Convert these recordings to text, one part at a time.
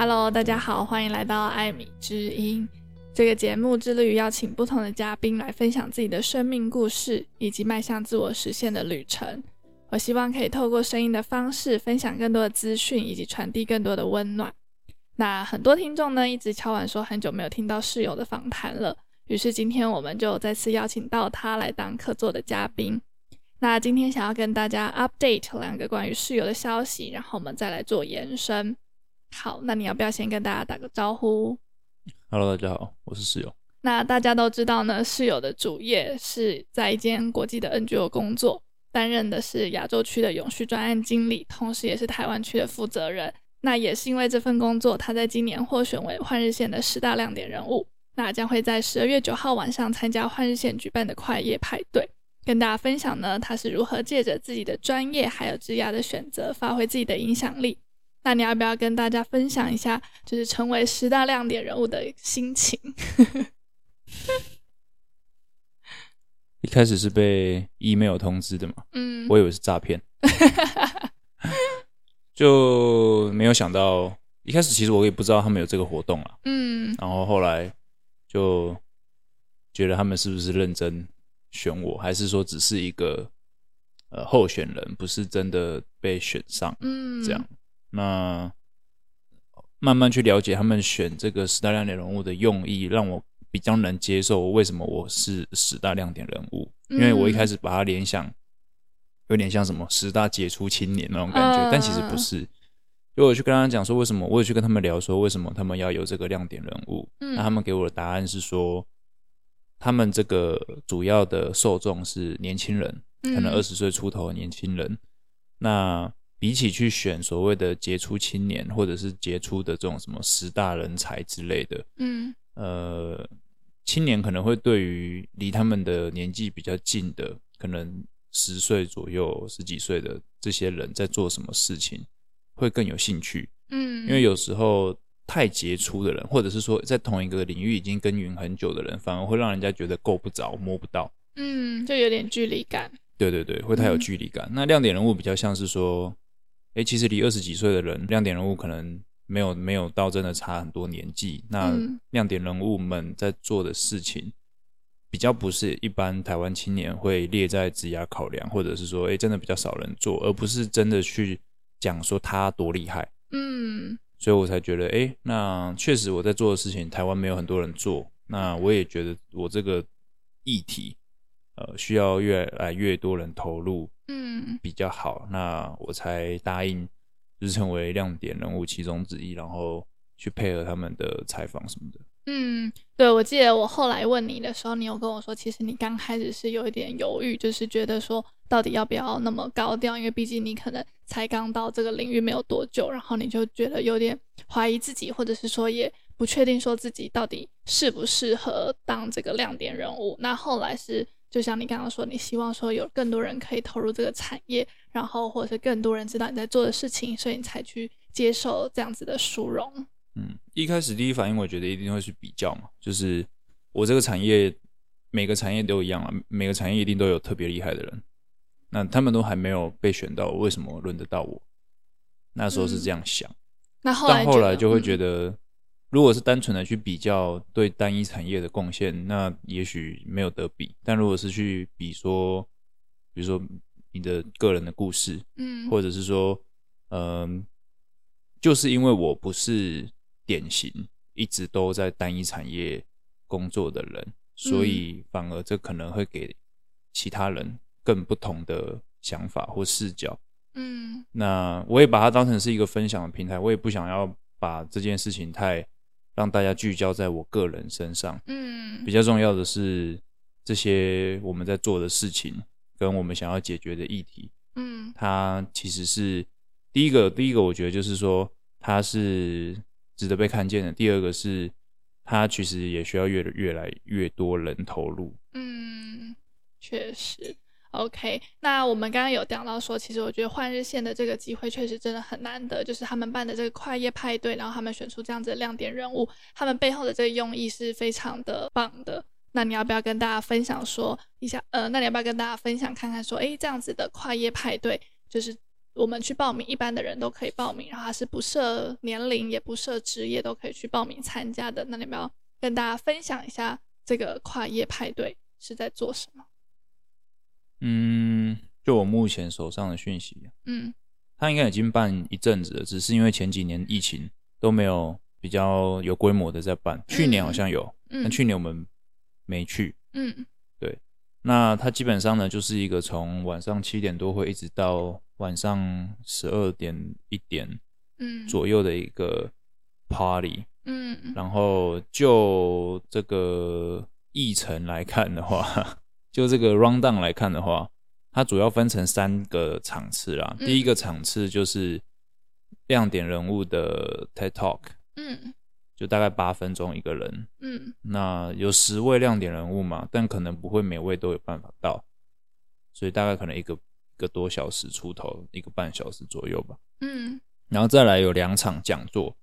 Hello，大家好，欢迎来到艾米之音。这个节目致力于邀请不同的嘉宾来分享自己的生命故事，以及迈向自我实现的旅程。我希望可以透过声音的方式，分享更多的资讯，以及传递更多的温暖。那很多听众呢，一直敲碗说很久没有听到室友的访谈了，于是今天我们就再次邀请到他来当客座的嘉宾。那今天想要跟大家 update 两个关于室友的消息，然后我们再来做延伸。好，那你要不要先跟大家打个招呼？Hello，大家好，我是室友。那大家都知道呢，室友的主业是在一间国际的 NGO 工作，担任的是亚洲区的永续专案经理，同时也是台湾区的负责人。那也是因为这份工作，他在今年获选为换日线的十大亮点人物。那将会在十二月九号晚上参加换日线举办的快业派对。跟大家分享呢，他是如何借着自己的专业还有职业的选择，发挥自己的影响力。那你要不要跟大家分享一下，就是成为十大亮点人物的心情？一开始是被 email 通知的嘛，嗯，我以为是诈骗，就没有想到，一开始其实我也不知道他们有这个活动啊，嗯，然后后来就觉得他们是不是认真。选我还是说只是一个呃候选人，不是真的被选上，嗯，这样。那慢慢去了解他们选这个十大亮点人物的用意，让我比较能接受为什么我是十大亮点人物。因为我一开始把它联想有点像什么十大杰出青年那种感觉，但其实不是。就我去跟他讲说为什么，我也去跟他们聊说为什么他们要有这个亮点人物，那他们给我的答案是说。他们这个主要的受众是年轻人，可能二十岁出头的年轻人。嗯、那比起去选所谓的杰出青年，或者是杰出的这种什么十大人才之类的，嗯，呃，青年可能会对于离他们的年纪比较近的，可能十岁左右、十几岁的这些人在做什么事情，会更有兴趣。嗯，因为有时候。太杰出的人，或者是说在同一个领域已经耕耘很久的人，反而会让人家觉得够不着、摸不到，嗯，就有点距离感。对对对，会太有距离感。嗯、那亮点人物比较像是说，哎、欸，其实离二十几岁的人，亮点人物可能没有没有到真的差很多年纪。那亮点人物们在做的事情，比较不是一般台湾青年会列在职涯考量，或者是说，哎、欸，真的比较少人做，而不是真的去讲说他多厉害。嗯。所以我才觉得，哎，那确实我在做的事情，台湾没有很多人做。那我也觉得我这个议题，呃，需要越来越多人投入，嗯，比较好。嗯、那我才答应，就是成为亮点人物其中之一，然后去配合他们的采访什么的。嗯，对，我记得我后来问你的时候，你有跟我说，其实你刚开始是有一点犹豫，就是觉得说，到底要不要那么高调？因为毕竟你可能才刚到这个领域没有多久，然后你就觉得有点怀疑自己，或者是说也不确定说自己到底适不适合当这个亮点人物。那后来是，就像你刚刚说，你希望说有更多人可以投入这个产业，然后或者是更多人知道你在做的事情，所以你才去接受这样子的殊荣。嗯，一开始第一反应，我觉得一定会去比较嘛，就是我这个产业，每个产业都一样啊，每个产业一定都有特别厉害的人，那他们都还没有被选到，为什么轮得到我？那时候是这样想，嗯、那后来但后来就会觉得，嗯、如果是单纯的去比较对单一产业的贡献，那也许没有得比，但如果是去比说，比如说你的个人的故事，嗯，或者是说，嗯、呃，就是因为我不是。典型一直都在单一产业工作的人，所以反而这可能会给其他人更不同的想法或视角。嗯，那我也把它当成是一个分享的平台，我也不想要把这件事情太让大家聚焦在我个人身上。嗯，比较重要的是这些我们在做的事情跟我们想要解决的议题。嗯，它其实是第一个，第一个我觉得就是说它是。值得被看见的。第二个是，它其实也需要越越来越多人投入。嗯，确实。OK，那我们刚刚有讲到说，其实我觉得换日线的这个机会确实真的很难得，就是他们办的这个跨业派对，然后他们选出这样子的亮点人物，他们背后的这个用意是非常的棒的。那你要不要跟大家分享说一下？呃，那你要不要跟大家分享看看说，诶，这样子的跨业派对，就是我们去报名，一般的人都可以报名，然后它是不设年龄，也不设职业，都可以去报名参加的。那你们要跟大家分享一下这个跨业派对是在做什么？嗯，就我目前手上的讯息，嗯，他应该已经办一阵子了，只是因为前几年疫情都没有比较有规模的在办，去年好像有，嗯，但去年我们没去，嗯，对。那他基本上呢，就是一个从晚上七点多会一直到晚上十二点一点，嗯。左右的一个 party，嗯，然后就这个议程来看的话。就这个 rundown 来看的话，它主要分成三个场次啦。嗯、第一个场次就是亮点人物的 TED Talk，嗯，就大概八分钟一个人，嗯，那有十位亮点人物嘛，但可能不会每位都有办法到，所以大概可能一个一个多小时出头，一个半小时左右吧，嗯，然后再来有两场讲座，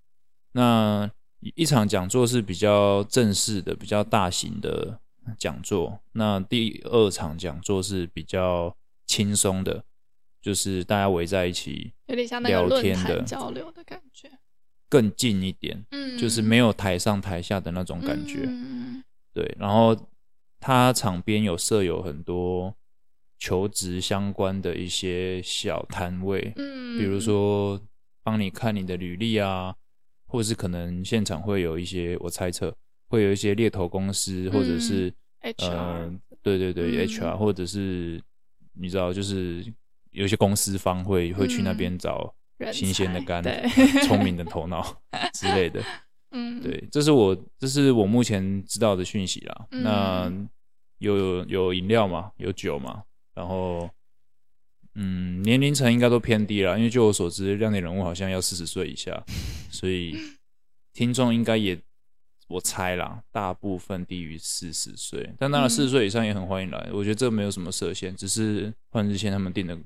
那一场讲座是比较正式的，比较大型的。讲座，那第二场讲座是比较轻松的，就是大家围在一起，有点像那个论坛交流的感觉，更近一点，嗯，就是没有台上台下的那种感觉，嗯，对。然后他场边有设有很多求职相关的一些小摊位，嗯，比如说帮你看你的履历啊，或者是可能现场会有一些，我猜测。会有一些猎头公司，或者是、嗯、呃，对对对、嗯、HR，或者是你知道，就是有些公司方会会去那边找新鲜的肝、聪明 的头脑之类的。嗯，对，这是我这是我目前知道的讯息啦。嗯、那有有饮料嘛？有酒嘛？然后嗯，年龄层应该都偏低了，因为据我所知，亮点人物好像要四十岁以下，所以 听众应该也。我猜啦，大部分低于四十岁，但当然四十岁以上也很欢迎来。嗯、我觉得这没有什么设限，只是换日线他们定的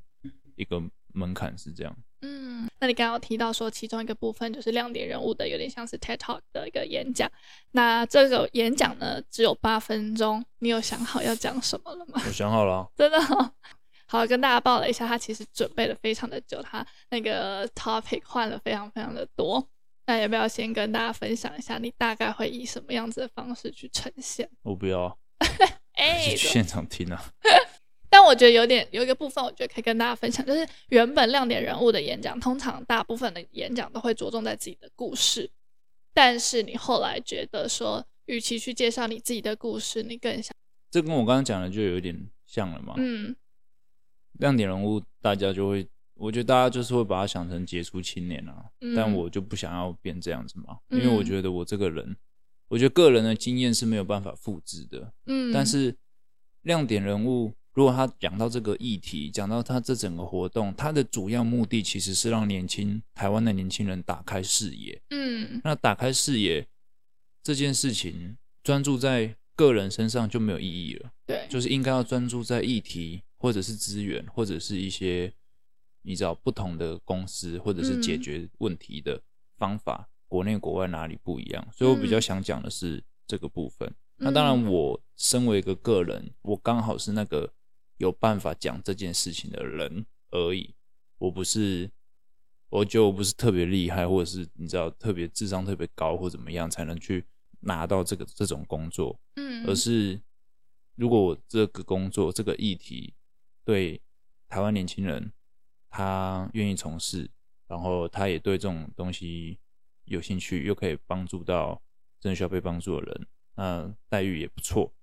一个门槛是这样。嗯，那你刚刚有提到说，其中一个部分就是亮点人物的，有点像是 TED Talk 的一个演讲。那这个演讲呢，只有八分钟，你有想好要讲什么了吗？我想好了、啊，真的好。好，跟大家报了一下，他其实准备了非常的久，他那个 topic 换了非常非常的多。那要不要先跟大家分享一下，你大概会以什么样子的方式去呈现？我不要，哎、欸，去现场听啊。但我觉得有点有一个部分，我觉得可以跟大家分享，就是原本亮点人物的演讲，通常大部分的演讲都会着重在自己的故事，但是你后来觉得说，与其去介绍你自己的故事，你更想，这跟我刚刚讲的就有点像了嘛。嗯，亮点人物大家就会。我觉得大家就是会把它想成杰出青年啊，嗯、但我就不想要变这样子嘛，因为我觉得我这个人，嗯、我觉得个人的经验是没有办法复制的。嗯，但是亮点人物，如果他讲到这个议题，讲到他这整个活动，他的主要目的其实是让年轻台湾的年轻人打开视野。嗯，那打开视野这件事情，专注在个人身上就没有意义了。对，就是应该要专注在议题，或者是资源，或者是一些。你知道不同的公司或者是解决问题的方法，嗯、国内国外哪里不一样？所以我比较想讲的是这个部分。嗯、那当然，我身为一个个人，我刚好是那个有办法讲这件事情的人而已。我不是，我觉得我不是特别厉害，或者是你知道特别智商特别高或怎么样才能去拿到这个这种工作。嗯，而是如果我这个工作这个议题对台湾年轻人。他愿意从事，然后他也对这种东西有兴趣，又可以帮助到真的需要被帮助的人，那待遇也不错。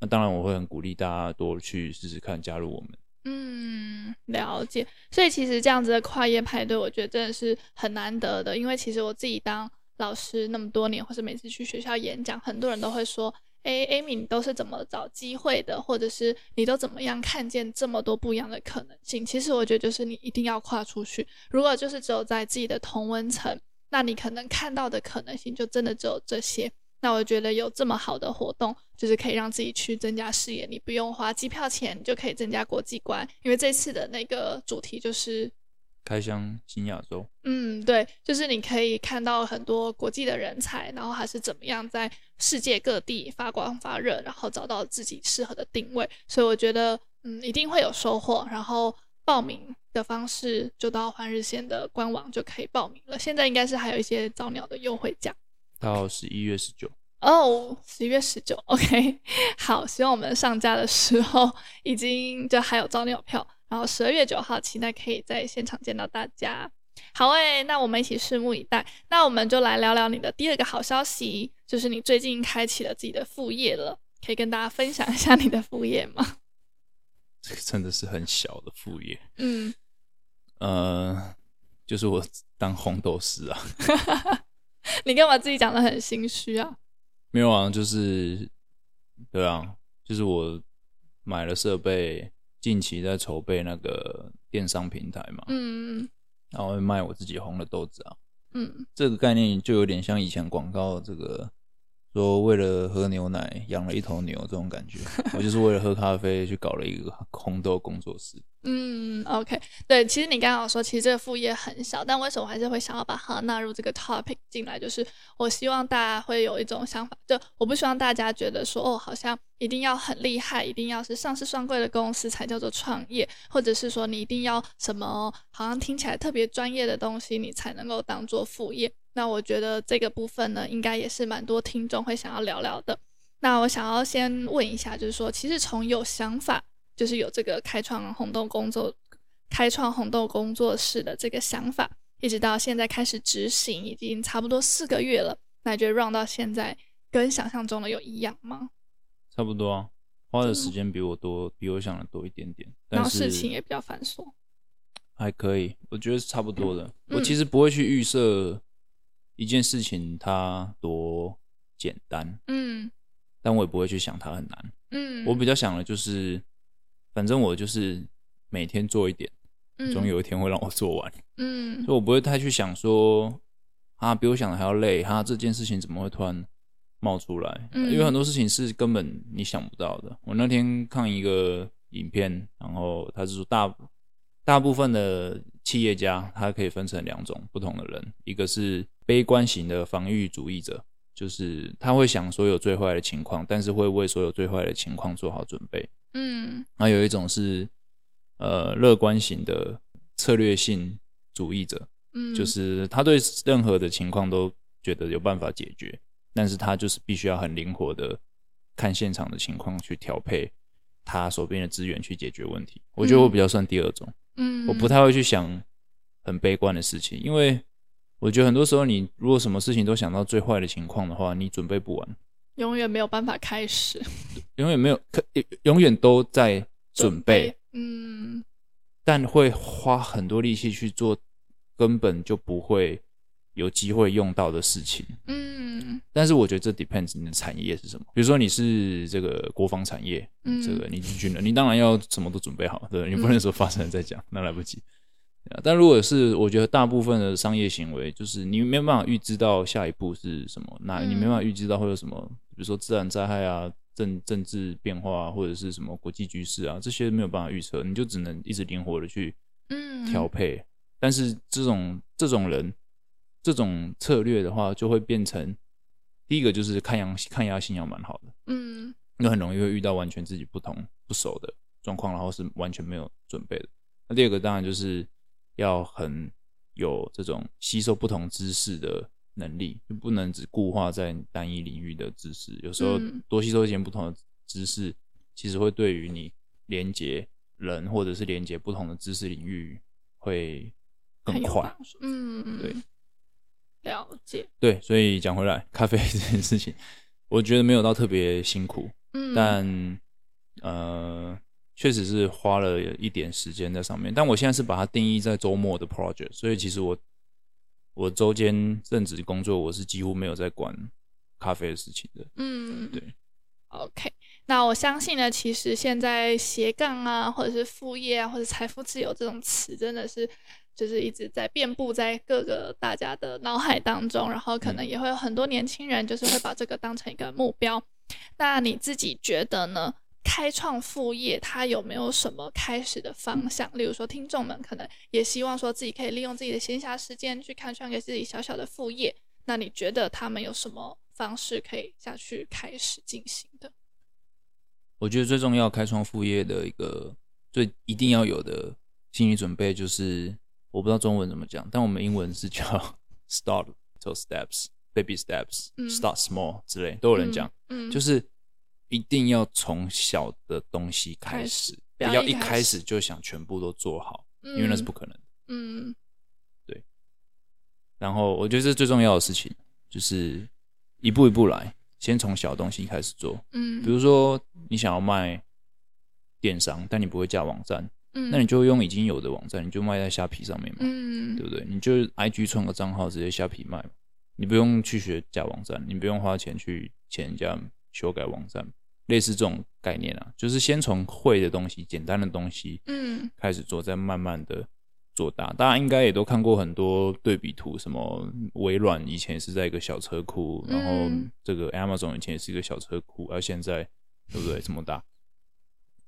那当然，我会很鼓励大家多去试试看，加入我们。嗯，了解。所以其实这样子的跨业派对，我觉得真的是很难得的，因为其实我自己当老师那么多年，或是每次去学校演讲，很多人都会说。哎，Amy，你都是怎么找机会的？或者是你都怎么样看见这么多不一样的可能性？其实我觉得就是你一定要跨出去。如果就是只有在自己的同温层，那你可能看到的可能性就真的只有这些。那我觉得有这么好的活动，就是可以让自己去增加视野。你不用花机票钱，就可以增加国际观。因为这次的那个主题就是。开箱新亚洲，嗯，对，就是你可以看到很多国际的人才，然后还是怎么样在世界各地发光发热，然后找到自己适合的定位。所以我觉得，嗯，一定会有收获。然后，报名的方式就到换日线的官网就可以报名了。现在应该是还有一些早鸟的优惠价，到十一月十九。哦，十一月十九，OK，好，希望我们上架的时候已经就还有早鸟票，然后十二月九号期待可以在现场见到大家。好诶，那我们一起拭目以待。那我们就来聊聊你的第二个好消息，就是你最近开启了自己的副业了，可以跟大家分享一下你的副业吗？这个真的是很小的副业，嗯，呃，就是我当红豆师啊。你干嘛自己讲的很心虚啊？没有啊，就是，对啊，就是我买了设备，近期在筹备那个电商平台嘛，嗯，然后会卖我自己烘的豆子啊，嗯，这个概念就有点像以前广告这个。说为了喝牛奶养了一头牛这种感觉，我就是为了喝咖啡去搞了一个烘豆工作室。嗯，OK，对，其实你刚刚有说，其实这个副业很小，但为什么还是会想要把它纳入这个 topic 进来？就是我希望大家会有一种想法，就我不希望大家觉得说，哦，好像一定要很厉害，一定要是上市双贵的公司才叫做创业，或者是说你一定要什么好像听起来特别专业的东西，你才能够当做副业。那我觉得这个部分呢，应该也是蛮多听众会想要聊聊的。那我想要先问一下，就是说，其实从有想法，就是有这个开创红豆工作、开创红豆工作室的这个想法，一直到现在开始执行，已经差不多四个月了。那你觉得 run 到现在跟想象中的有一样吗？差不多啊，花的时间比我多，比我想的多一点点。然后事情也比较繁琐，还可以，我觉得是差不多的。嗯、我其实不会去预设。一件事情它多简单，嗯，但我也不会去想它很难，嗯，我比较想的就是，反正我就是每天做一点，总有一天会让我做完，嗯，所以我不会太去想说，啊，比我想的还要累，哈，这件事情怎么会突然冒出来？嗯，因为很多事情是根本你想不到的。我那天看一个影片，然后他是说大大部分的企业家，他可以分成两种不同的人，一个是。悲观型的防御主义者，就是他会想所有最坏的情况，但是会为所有最坏的情况做好准备。嗯，那有一种是呃乐观型的策略性主义者，嗯，就是他对任何的情况都觉得有办法解决，但是他就是必须要很灵活的看现场的情况去调配他手边的资源去解决问题。我觉得我比较算第二种，嗯，我不太会去想很悲观的事情，因为。我觉得很多时候，你如果什么事情都想到最坏的情况的话，你准备不完，永远没有办法开始，永远没有可，永远都在准备，准备，嗯，但会花很多力气去做根本就不会有机会用到的事情，嗯。但是我觉得这 depends 你的产业是什么，比如说你是这个国防产业，嗯，这个你进军了，你当然要什么都准备好，对，你不能说发生了再讲，那来不及。但如果是我觉得大部分的商业行为，就是你没有办法预知到下一步是什么，那你没办法预知到会有什么，比如说自然灾害啊、政政治变化啊，或者是什么国际局势啊，这些没有办法预测，你就只能一直灵活的去调配。但是这种这种人这种策略的话，就会变成第一个就是抗压抗压性要蛮好的，嗯，那很容易会遇到完全自己不同不熟的状况，然后是完全没有准备的。那第二个当然就是。要很有这种吸收不同知识的能力，就不能只固化在单一领域的知识。有时候多吸收一些不同的知识，其实会对于你连接人或者是连接不同的知识领域会更快。嗯，对，了解。对，所以讲回来，咖啡这件事情，我觉得没有到特别辛苦。嗯，但呃。确实是花了一点时间在上面，但我现在是把它定义在周末的 project，所以其实我我周间正职工作，我是几乎没有在管咖啡的事情的。嗯，对。OK，那我相信呢，其实现在斜杠啊，或者是副业啊，或者财富自由这种词，真的是就是一直在遍布在各个大家的脑海当中，然后可能也会有很多年轻人就是会把这个当成一个目标。那你自己觉得呢？开创副业，它有没有什么开始的方向？例如说，听众们可能也希望说自己可以利用自己的闲暇时间去开创给自己小小的副业。那你觉得他们有什么方式可以下去开始进行的？我觉得最重要开创副业的一个最一定要有的心理准备，就是我不知道中文怎么讲，但我们英文是叫 start little steps, baby steps, start small 之类，都有人讲，嗯，就是一定要从小的东西开始，不要一开始就想全部都做好，因为那是不可能的，嗯，对。然后我觉得这最重要的事情，就是一步一步来，先从小东西开始做，嗯，比如说你想要卖电商，但你不会架网站。那你就用已经有的网站，你就卖在虾皮上面嘛，嗯，对不对？你就 IG 创个账号，直接虾皮卖嘛，你不用去学假网站，你不用花钱去请人家修改网站，类似这种概念啊，就是先从会的东西、简单的东西，嗯，开始做，再慢慢的做大。大家应该也都看过很多对比图，什么微软以前是在一个小车库，然后这个 Amazon 以前也是一个小车库，而现在对不对？这么大。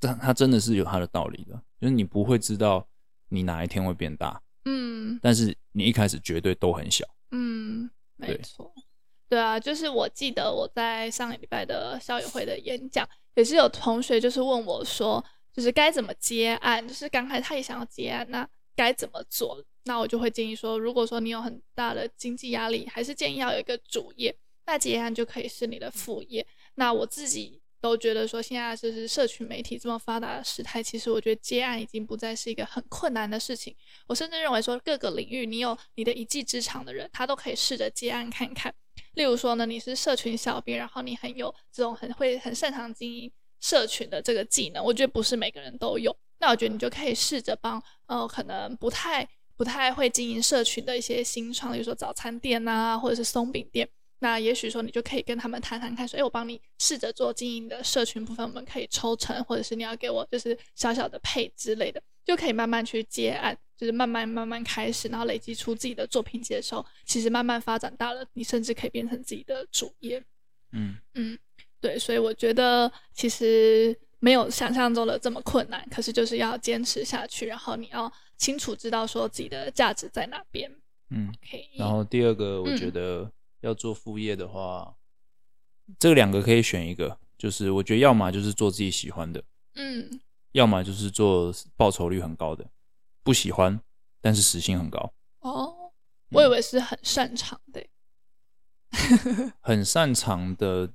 但它真的是有它的道理的，就是你不会知道你哪一天会变大，嗯，但是你一开始绝对都很小，嗯，没错，对啊，就是我记得我在上个礼拜的校友会的演讲，也是有同学就是问我说，就是该怎么接案，就是刚开始他也想要接案，那该怎么做？那我就会建议说，如果说你有很大的经济压力，还是建议要有一个主业，那接案就可以是你的副业。那我自己。都觉得说，现在就是社群媒体这么发达的时代，其实我觉得接案已经不再是一个很困难的事情。我甚至认为说，各个领域你有你的一技之长的人，他都可以试着接案看看。例如说呢，你是社群小编，然后你很有这种很会很擅长经营社群的这个技能，我觉得不是每个人都有。那我觉得你就可以试着帮呃，可能不太不太会经营社群的一些新创，比如说早餐店啊，或者是松饼店。那也许说你就可以跟他们谈谈看，说，哎，我帮你试着做经营的社群部分，我们可以抽成，或者是你要给我就是小小的配之类的，就可以慢慢去接案，就是慢慢慢慢开始，然后累积出自己的作品集的时候，其实慢慢发展大了，你甚至可以变成自己的主业。嗯嗯，对，所以我觉得其实没有想象中的这么困难，可是就是要坚持下去，然后你要清楚知道说自己的价值在哪边。嗯，Okay. 然后第二个我觉得、嗯。要做副业的话，这两个可以选一个，就是我觉得要么就是做自己喜欢的，嗯，要么就是做报酬率很高的，不喜欢，但是时薪很高。哦，我以为是很擅长的，很擅长的，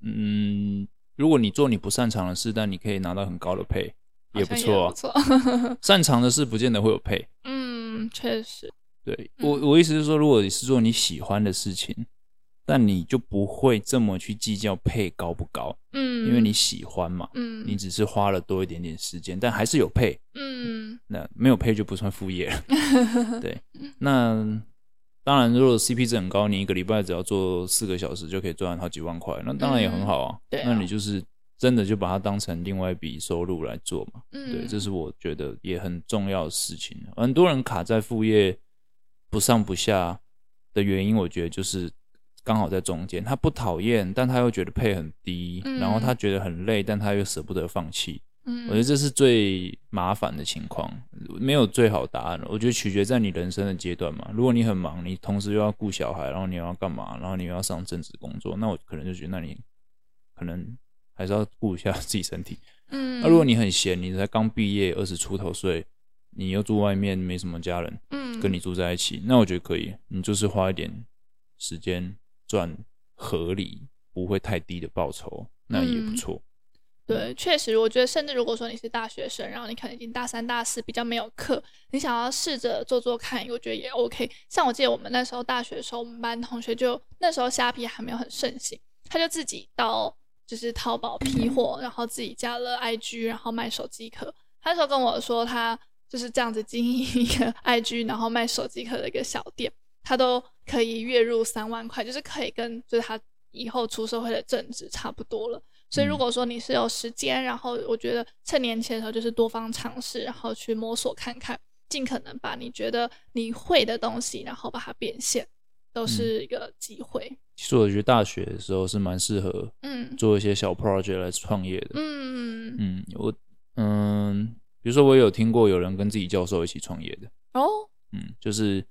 嗯，如果你做你不擅长的事，但你可以拿到很高的配，也不错啊。不 错，擅长的事不见得会有配。嗯，确实。对我，我意思是说，如果你是做你喜欢的事情，但你就不会这么去计较配高不高，嗯，因为你喜欢嘛，嗯，你只是花了多一点点时间，但还是有配，嗯，那没有配就不算副业了，对，那当然，如果 CP 值很高，你一个礼拜只要做四个小时就可以赚好几万块，那当然也很好啊，对，那你就是真的就把它当成另外一笔收入来做嘛，嗯，对，这是我觉得也很重要的事情，很多人卡在副业。不上不下的原因，我觉得就是刚好在中间。他不讨厌，但他又觉得配很低，嗯、然后他觉得很累，但他又舍不得放弃。嗯，我觉得这是最麻烦的情况，没有最好答案了。我觉得取决在你人生的阶段嘛。如果你很忙，你同时又要顾小孩，然后你又要干嘛，然后你又要上正职工作，那我可能就觉得，那你可能还是要顾一下自己身体。嗯，那如果你很闲，你才刚毕业，二十出头岁。你又住外面，没什么家人，嗯，跟你住在一起，那我觉得可以。你就是花一点时间赚合理、不会太低的报酬，那也不错。嗯、对，确实，我觉得，甚至如果说你是大学生，然后你可能已经大三、大四，比较没有课，你想要试着做做看，我觉得也 OK。像我记得我们那时候大学的时候，我们班同学就那时候虾皮还没有很盛行，他就自己到就是淘宝批货，然后自己加了 IG，然后卖手机壳。他那时候跟我说他。就是这样子经营一个 IG，然后卖手机壳的一个小店，他都可以月入三万块，就是可以跟就是他以后出社会的正职差不多了。所以如果说你是有时间，然后我觉得趁年轻的时候就是多方尝试，然后去摸索看看，尽可能把你觉得你会的东西，然后把它变现，都是一个机会。嗯，其实我觉得大学的时候是蛮适合嗯做一些小 project 来创业的。嗯嗯，我嗯。比如说，我有听过有人跟自己教授一起创业的。哦，嗯，就是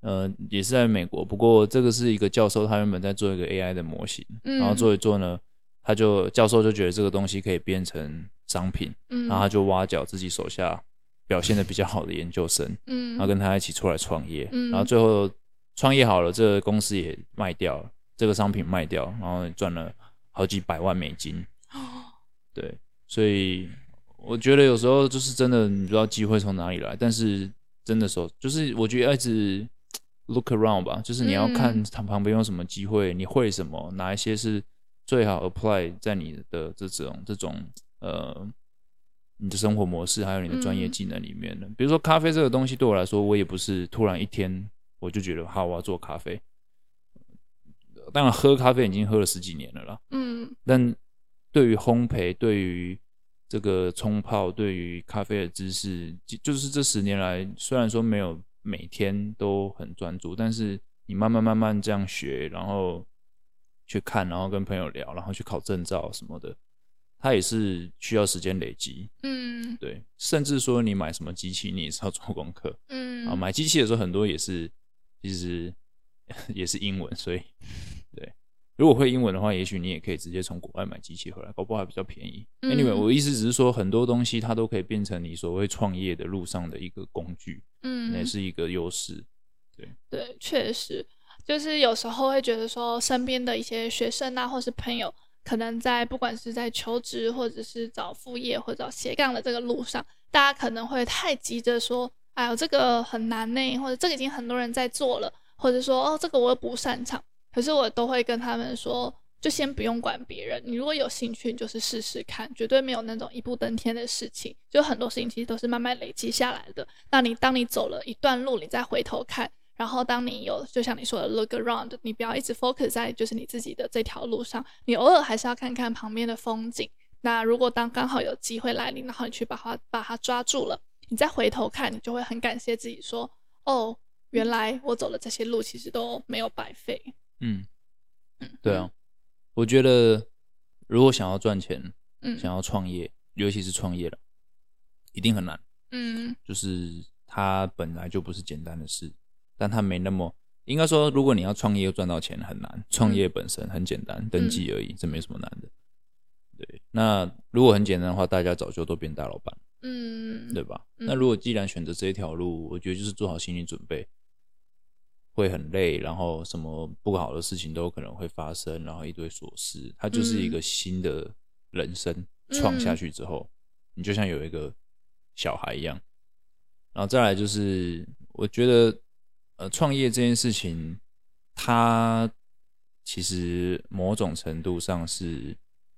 呃，也是在美国，不过这个是一个教授，他原本在做一个 AI 的模型，嗯，然后做一做呢，他就教授就觉得这个东西可以变成商品，嗯，然后他就挖角自己手下表现的比较好的研究生，嗯，然后跟他一起出来创业，嗯，然后最后创业好了，这个公司也卖掉了，这个商品卖掉，然后赚了好几百万美金，哦，对，所以我觉得有时候就是真的，你不知道机会从哪里来，但是真的时候就是我觉得要一直 look around 吧，就是你要看他旁边有什么机会，你会什么，哪一些是最好 apply 在你的这种这种呃。你的生活模式，还有你的专业技能里面的，嗯、比如说咖啡这个东西，对我来说，我也不是突然一天我就觉得好，我要做咖啡。当然，喝咖啡已经喝了十几年了啦。嗯。但对于烘焙，对于这个冲泡，对于咖啡的知识，就是这十年来，虽然说没有每天都很专注，但是你慢慢慢慢这样学，然后去看，然后跟朋友聊，然后去考证照什么的。它也是需要时间累积，嗯，对，甚至说你买什么机器，你也是要做功课，嗯，啊，买机器的时候很多也是，其实 也是英文，所以，对，如果会英文的话，也许你也可以直接从国外买机器回来，搞不好还比较便宜。Anyway，我意思只是说，很多东西它都可以变成你所谓创业的路上的一个工具，嗯，也是一个优势，对，对，确实，就是有时候会觉得说，身边的一些学生啊，或是朋友。可能在不管是在求职，或者是找副业，或者找斜杠的这个路上，大家可能会太急着说：“哎呦，这个很难呢，或者这个已经很多人在做了，或者说哦，这个我又不擅长。”可是我都会跟他们说，就先不用管别人，你如果有兴趣，你就是试试看，绝对没有那种一步登天的事情。就很多事情其实都是慢慢累积下来的。那你当你走了一段路，你再回头看。然后，当你有就像你说的 look around，你不要一直 focus 在就是你自己的这条路上，你偶尔还是要看看旁边的风景。那如果当刚好有机会来临，然后你去把它把它抓住了，你再回头看，你就会很感谢自己说，哦，原来我走的这些路其实都没有白费。嗯嗯，对啊，我觉得如果想要赚钱，嗯，想要创业，尤其是创业了，一定很难。嗯，就是它本来就不是简单的事。但它没那么，应该说，如果你要创业又赚到钱很难，创业本身很简单，登记而已，这没什么难的。对，那如果很简单的话，大家早就都变大老板，嗯，对吧？那如果既然选择这一条路，我觉得就是做好心理准备，会很累，然后什么不好的事情都有可能会发生，然后一堆琐事，它就是一个新的人生创下去之后，你就像有一个小孩一样，然后再来就是我觉得。呃，创业这件事情，它其实某种程度上是，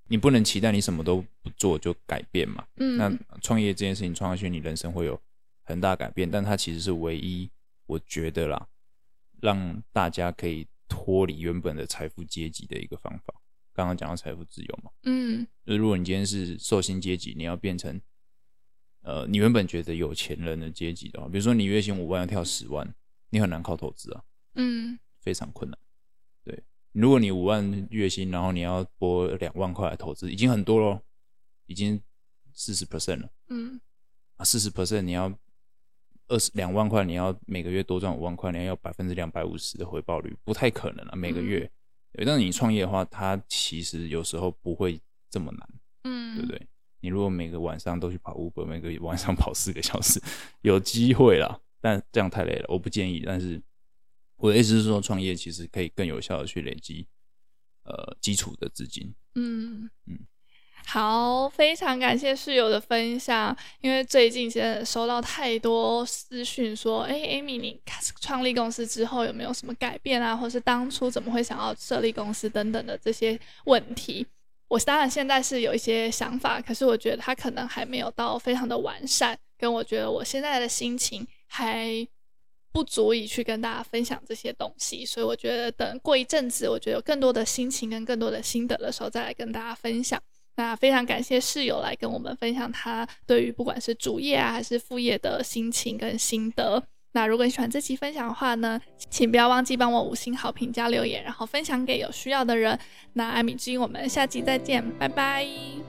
你不能期待你什么都不做就改变嘛。嗯。那创业这件事情创下去，你人生会有很大改变，但它其实是唯一，我觉得啦，让大家可以脱离原本的财富阶级的一个方法。刚刚讲到财富自由嘛。嗯。就如果你今天是受薪阶级，你要变成，呃，你原本觉得有钱人的阶级的话，比如说你月薪五万要跳十万。你很难靠投资啊，嗯，非常困难。对，如果你五万月薪，然后你要拨两万块来投资，已经很多咯，已经四十 percent 了，嗯，啊，四十 percent 你要二十两万块，你要每个月多赚五万块，你要要百分之两百五十的回报率，不太可能啊，每个月。嗯、对，但是你创业的话，它其实有时候不会这么难，嗯，对不对？你如果每个晚上都去跑 Uber，每个晚上跑四个小时，有机会啦。但这样太累了，我不建议。但是我的意思是说，创业其实可以更有效的去累积呃基础的资金。嗯嗯，好，非常感谢室友的分享。因为最近其实收到太多私讯说，哎，Amy，你创立公司之后有没有什么改变啊？或是当初怎么会想要设立公司等等的这些问题？我当然现在是有一些想法，可是我觉得它可能还没有到非常的完善。跟我觉得我现在的心情。还不足以去跟大家分享这些东西，所以我觉得等过一阵子，我觉得有更多的心情跟更多的心得的时候，再来跟大家分享。那非常感谢室友来跟我们分享他对于不管是主业啊还是副业的心情跟心得。那如果你喜欢这期分享的话呢，请不要忘记帮我五星好评加留言，然后分享给有需要的人。那艾米之音，我们下期再见，拜拜，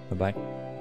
拜拜。